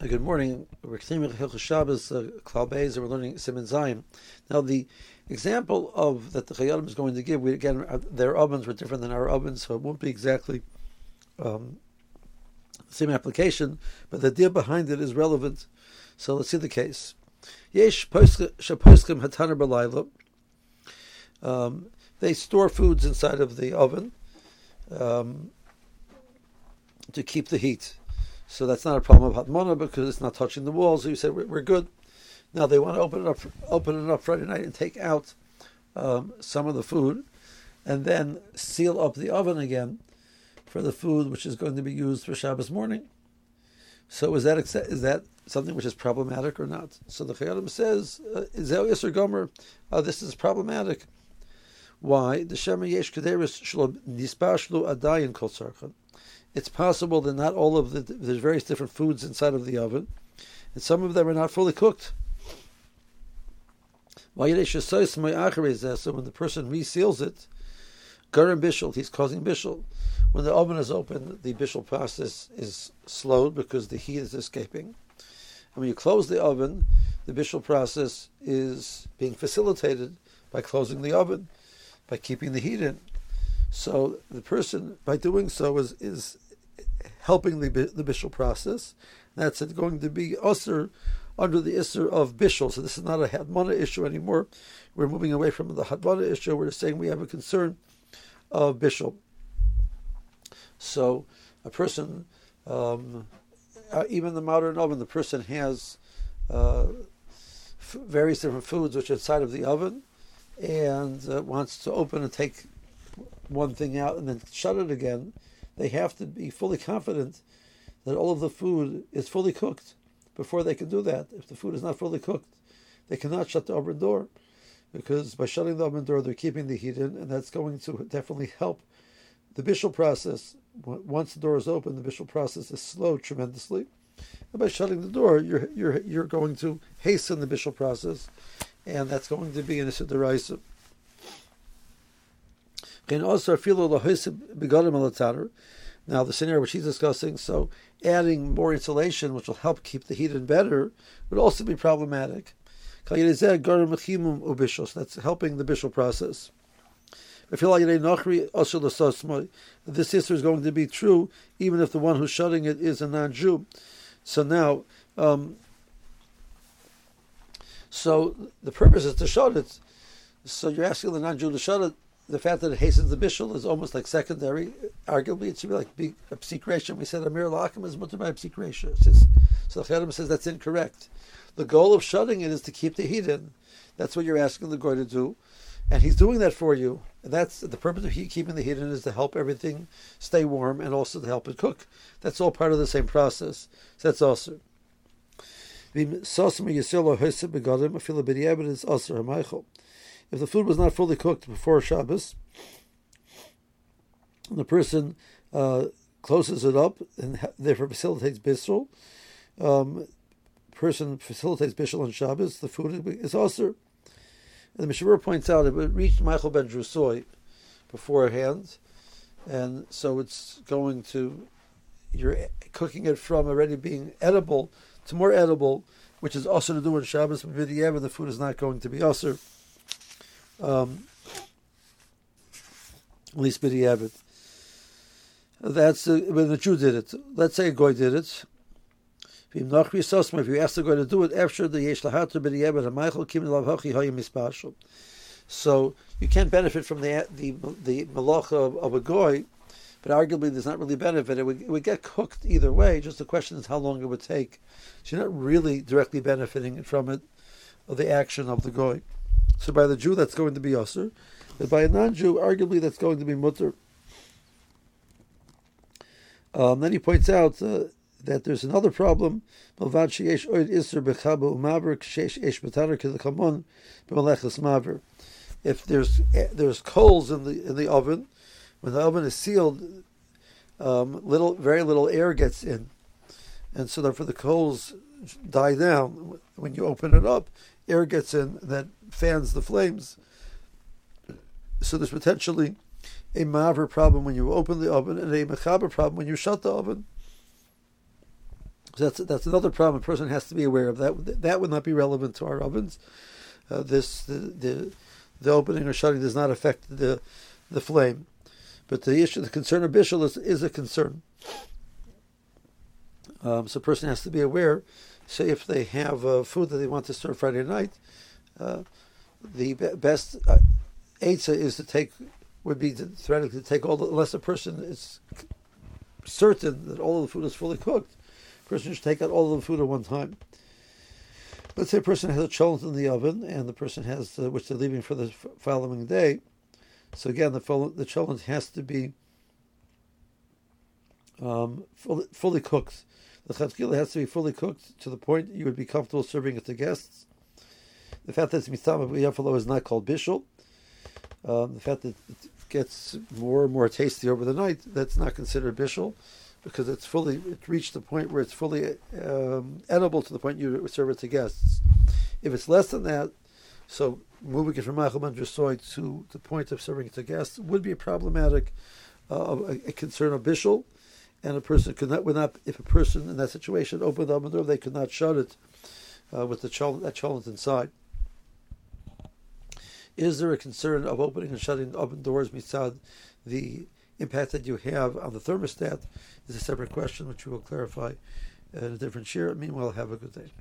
Good morning. We're continuing Hilchos Shabbos, uh, Klal Beis, and we're learning Siman Zion. Now, the example of that the Chayyim is going to give, we again, uh, their ovens were different than our ovens, so it won't be exactly um, the same application, but the idea behind it is relevant. So let's see the case. Yesh shaposkim hataner. Um, they store foods inside of the oven um, to keep the heat. So that's not a problem of hatmona because it's not touching the walls. So you said we're, we're, good. Now they want to open it up, open it up Friday night and take out um, some of the food, and then seal up the oven again for the food which is going to be used for Shabbos morning. So is that is that something which is problematic or not? So the Chayyim says, uh, "Is uh, Gomer? Uh, this is problematic. Why? The Shema Yesh Kederis Shlo Nispashlu Adayin Kol Sarchan it's possible that not all of the there's various different foods inside of the oven, and some of them are not fully cooked. So when the person reseals it, garam bishul, he's causing bishul. When the oven is open, the bishul process is slowed because the heat is escaping. And when you close the oven, the bishul process is being facilitated by closing the oven, by keeping the heat in. So the person, by doing so, is is helping the the bishul process. That's it, going to be usher under the isser of bishul. So this is not a hatmana issue anymore. We're moving away from the hatmana issue. We're saying we have a concern of bishul. So a person, um, uh, even the modern oven, the person has uh, f- various different foods which are inside of the oven, and uh, wants to open and take one thing out and then shut it again they have to be fully confident that all of the food is fully cooked before they can do that. If the food is not fully cooked, they cannot shut the oven door because by shutting the oven door, they're keeping the heat in, and that's going to definitely help the bishul process. Once the door is open, the bishul process is slowed tremendously. And by shutting the door, you're you're you're going to hasten the bishul process, and that's going to be an issa can also feel Now the scenario which he's discussing, so adding more insulation, which will help keep the heat in better, would also be problematic. That's helping the bishul process. This sister is going to be true, even if the one who's shutting it is a non-Jew. So now, um, so the purpose is to shut it. So you're asking the non-Jew to shut it the fact that it hastens the bishul is almost like secondary. Arguably, it should be like a psikration. We said Amir Lachim is mutter by psikration. So the Chayyim says that's incorrect. The goal of shutting it is to keep the heat in. That's what you're asking the guy to do. And he's doing that for you. And that's the purpose of keeping the heat in is to help everything stay warm and also to help it cook. That's all part of the same process. So that's also. If the food was not fully cooked before Shabbos, the person uh, closes it up and therefore facilitates bishul. Um, person facilitates bishul on Shabbos, the food is also. And the Mishabur points out it reached Maachal ben Drusai beforehand, and so it's going to you're cooking it from already being edible to more edible, which is also to do on Shabbos, but the food is not going to be also um, at least b'di'evet. That's uh, when the Jew did it. Let's say a goy did it. If you ask the guy to do it, after the yesh lahatu b'di'evet ha'maychel kim lavhachi hayim mispashel. So you can't benefit from the the the malacha of, of, a goy, but arguably there's not really benefit. It would, it would get cooked either way. Just the question is how long it would take. So you're not really directly benefiting from it, of the action of the goy. So by the Jew, that's going to be Yasser. But by a non-Jew, arguably, that's going to be Mutter. Um, then he points out uh, that there's another problem. If there's there's coals in the in the oven, when the oven is sealed, um, little very little air gets in, and so therefore the coals die down. When you open it up, air gets in that fans the flames. So there's potentially a mavir problem when you open the oven and a mechabeh problem when you shut the oven. So that's that's another problem. A person has to be aware of that. That would not be relevant to our ovens. Uh, this the, the the opening or shutting does not affect the the flame, but the issue, the concern of bishul is, is a concern. Um, so a person has to be aware. Say if they have uh, food that they want to serve Friday night, uh, the be- best uh, is to take would be to, theoretically to take all the unless a person is certain that all of the food is fully cooked. A person should take out all of the food at one time. Let's say a person has a cholent in the oven, and the person has which they're leaving for the following day. So again, the the cholent has to be um, fully, fully cooked. The chatzkila has to be fully cooked to the point you would be comfortable serving it to guests. The fact that it's mitama b'yafalo is not called bishul. Um, the fact that it gets more and more tasty over the night, that's not considered bishul because it's fully it's reached the point where it's fully um, edible to the point you serve it to guests. If it's less than that, so moving it from Machal soy to the point of serving it to guests would be a problematic, uh, a, a, concern of bishul, and a person could not would not if a person in that situation opened the door they could not shut it uh, with the chol- that cholent inside. Is there a concern of opening and shutting oven doors beside the impact that you have on the thermostat is a separate question, which we will clarify in a different share. Meanwhile, have a good day.